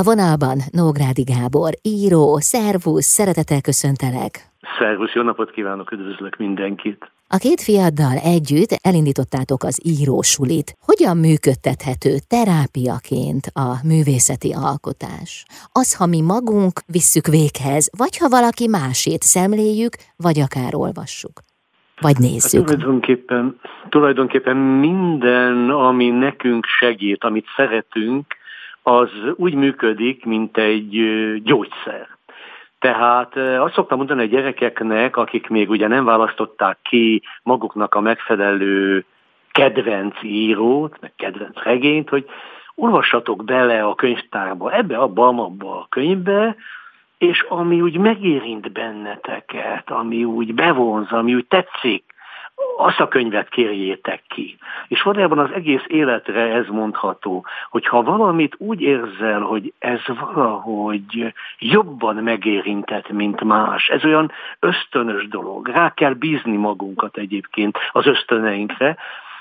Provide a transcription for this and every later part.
A vonalban Nógrádi Gábor, író, szervusz, szeretettel köszöntelek. Szervusz, jó napot kívánok, üdvözlök mindenkit. A két fiaddal együtt elindítottátok az írósulit. Hogyan működtethető terápiaként a művészeti alkotás? Az, ha mi magunk visszük véghez, vagy ha valaki másét szemléljük, vagy akár olvassuk. Vagy nézzük. Hát tulajdonképpen, tulajdonképpen minden, ami nekünk segít, amit szeretünk, az úgy működik, mint egy gyógyszer. Tehát azt szoktam mondani a gyerekeknek, akik még ugye nem választották ki maguknak a megfelelő kedvenc írót, meg kedvenc regényt, hogy olvassatok bele a könyvtárba, ebbe, abba, abba a könyvbe, és ami úgy megérint benneteket, ami úgy bevonz, ami úgy tetszik, azt a könyvet kérjétek ki. És valójában az egész életre ez mondható, hogy ha valamit úgy érzel, hogy ez valahogy jobban megérintett, mint más, ez olyan ösztönös dolog, rá kell bízni magunkat egyébként az ösztöneinkre,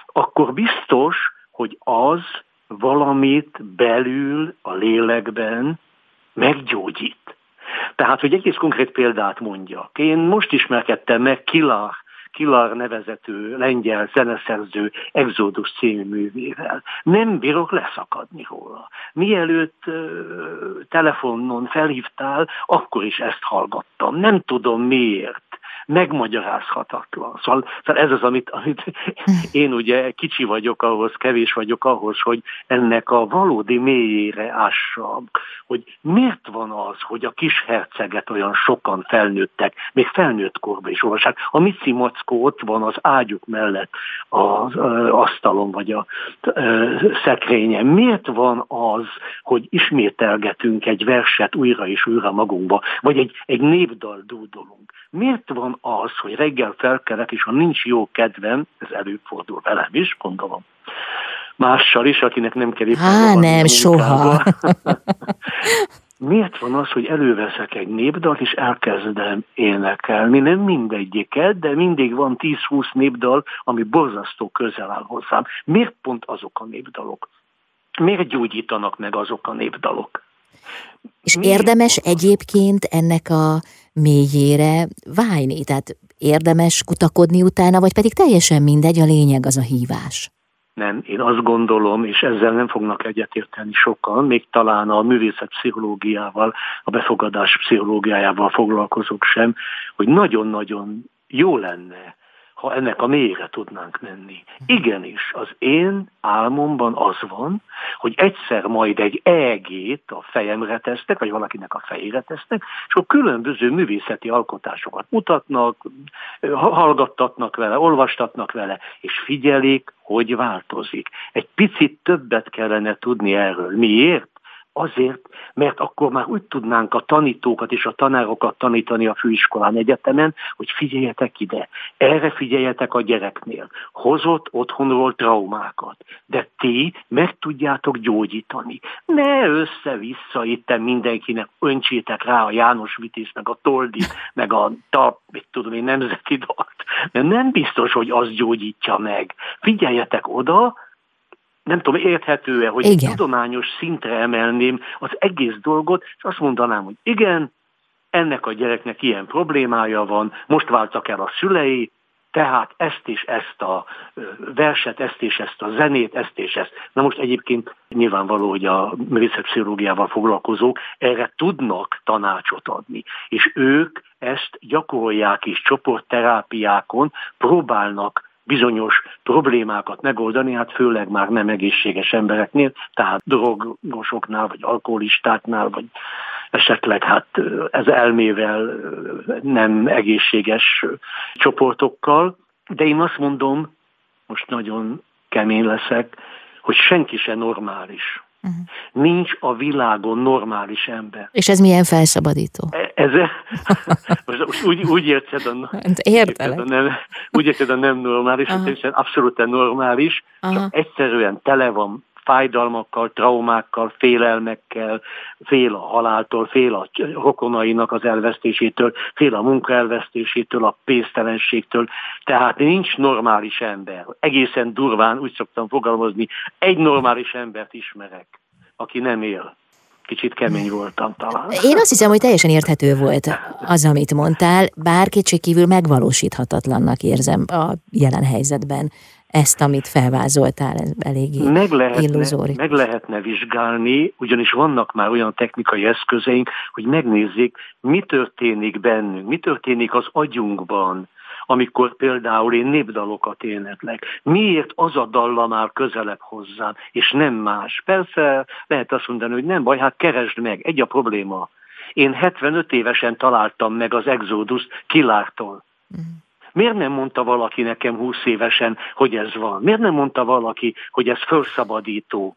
akkor biztos, hogy az valamit belül a lélekben meggyógyít. Tehát, hogy egész konkrét példát mondjak. Én most ismerkedtem meg Kilar Kilar nevezető lengyel zeneszerző Exodus című művével. Nem bírok leszakadni róla. Mielőtt telefonon felhívtál, akkor is ezt hallgattam. Nem tudom miért megmagyarázhatatlan. Szóval, szóval ez az, amit, amit én ugye kicsi vagyok ahhoz, kevés vagyok ahhoz, hogy ennek a valódi mélyére ássam, hogy miért van az, hogy a kis herceget olyan sokan felnőttek, még felnőtt korban is olvassák. A Mici Mackó ott van az ágyuk mellett az asztalon, vagy a szekrényen. Miért van az, hogy ismételgetünk egy verset újra és újra magunkba, vagy egy, egy névdal dúdolunk? Miért van az, hogy reggel felkelek, és ha nincs jó kedvem, ez előfordul velem is, gondolom, mással is, akinek nem kell Há, nem, soha. Miért van az, hogy előveszek egy népdalt, és elkezdem énekelni? Nem mindegyiket, de mindig van 10-20 népdal, ami borzasztó közel áll hozzám. Miért pont azok a népdalok? Miért gyógyítanak meg azok a népdalok? És érdemes egyébként ennek a mélyére vájni? Tehát érdemes kutakodni utána, vagy pedig teljesen mindegy, a lényeg az a hívás? Nem, én azt gondolom, és ezzel nem fognak egyetérteni sokan, még talán a művészet pszichológiával, a befogadás pszichológiájával foglalkozók sem, hogy nagyon-nagyon jó lenne, ha ennek a mélyre tudnánk menni. Igenis, az én álmomban az van, hogy egyszer majd egy EG-t a fejemre tesznek, vagy valakinek a fejére tesznek, és akkor különböző művészeti alkotásokat mutatnak, hallgattatnak vele, olvastatnak vele, és figyelik, hogy változik. Egy picit többet kellene tudni erről. Miért? Azért, mert akkor már úgy tudnánk a tanítókat és a tanárokat tanítani a főiskolán egyetemen, hogy figyeljetek ide, erre figyeljetek a gyereknél. Hozott otthonról traumákat, de ti meg tudjátok gyógyítani. Ne össze-vissza itt mindenkinek öntsétek rá a János Vitéz, meg a Toldi, meg a TAP, mit tudom én, nemzeti dalt. Mert nem biztos, hogy az gyógyítja meg. Figyeljetek oda, nem tudom, érthető-e, hogy igen. tudományos szintre emelném az egész dolgot, és azt mondanám, hogy igen, ennek a gyereknek ilyen problémája van, most váltak el a szülei, tehát ezt és ezt a verset, ezt és ezt a zenét, ezt és ezt. Na most egyébként nyilvánvaló, hogy a művészetpszichológiával foglalkozók erre tudnak tanácsot adni, és ők ezt gyakorolják is csoportterápiákon, próbálnak bizonyos problémákat megoldani, hát főleg már nem egészséges embereknél, tehát drogosoknál, vagy alkoholistáknál, vagy esetleg hát ez elmével nem egészséges csoportokkal. De én azt mondom, most nagyon kemény leszek, hogy senki se normális. Uh-huh. Nincs a világon normális ember. És ez milyen felszabadító? Ez, most úgy, úgy érted a, érted a nem, úgy érted a nem normális, uh-huh. hogy abszolút normális, uh-huh. csak egyszerűen tele van fájdalmakkal, traumákkal, félelmekkel, fél a haláltól, fél a rokonainak az elvesztésétől, fél a munka elvesztésétől, a pénztelenségtől. Tehát nincs normális ember. Egészen durván úgy szoktam fogalmazni, egy normális embert ismerek, aki nem él. Kicsit kemény voltam talán. Én azt hiszem, hogy teljesen érthető volt az, amit mondtál, bár kívül megvalósíthatatlannak érzem a jelen helyzetben ezt, amit felvázoltál, ez eléggé meg lehetne, meg lehetne vizsgálni, ugyanis vannak már olyan technikai eszközeink, hogy megnézzék, mi történik bennünk, mi történik az agyunkban, amikor például én népdalokat éneklek. Miért az a dalla már közelebb hozzám, és nem más? Persze lehet azt mondani, hogy nem baj, hát keresd meg, egy a probléma. Én 75 évesen találtam meg az Exodus Kilártól. Mm. Miért nem mondta valaki nekem 20 évesen, hogy ez van? Miért nem mondta valaki, hogy ez felszabadító?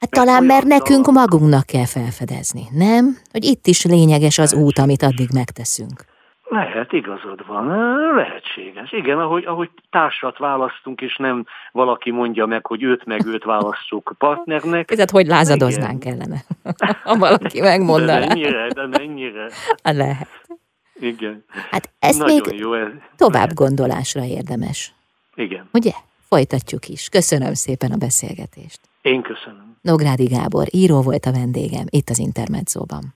Hát talán mert nekünk magunknak kell felfedezni, nem? Hogy itt is lényeges az út, amit addig megteszünk. Lehet, igazad van, lehetséges. Igen, ahogy, ahogy társat választunk, és nem valaki mondja meg, hogy őt meg őt választjuk partnernek. Tehát hogy lázadoznánk Igen. kellene, ha valaki megmondaná. De mennyire, de mennyire. Lehet. Igen. Hát ez Nagyon még jó, ez tovább gondolásra érdemes. Igen. Ugye? Folytatjuk is. Köszönöm szépen a beszélgetést. Én köszönöm. Nográdi Gábor, író volt a vendégem itt az Intermedzóban.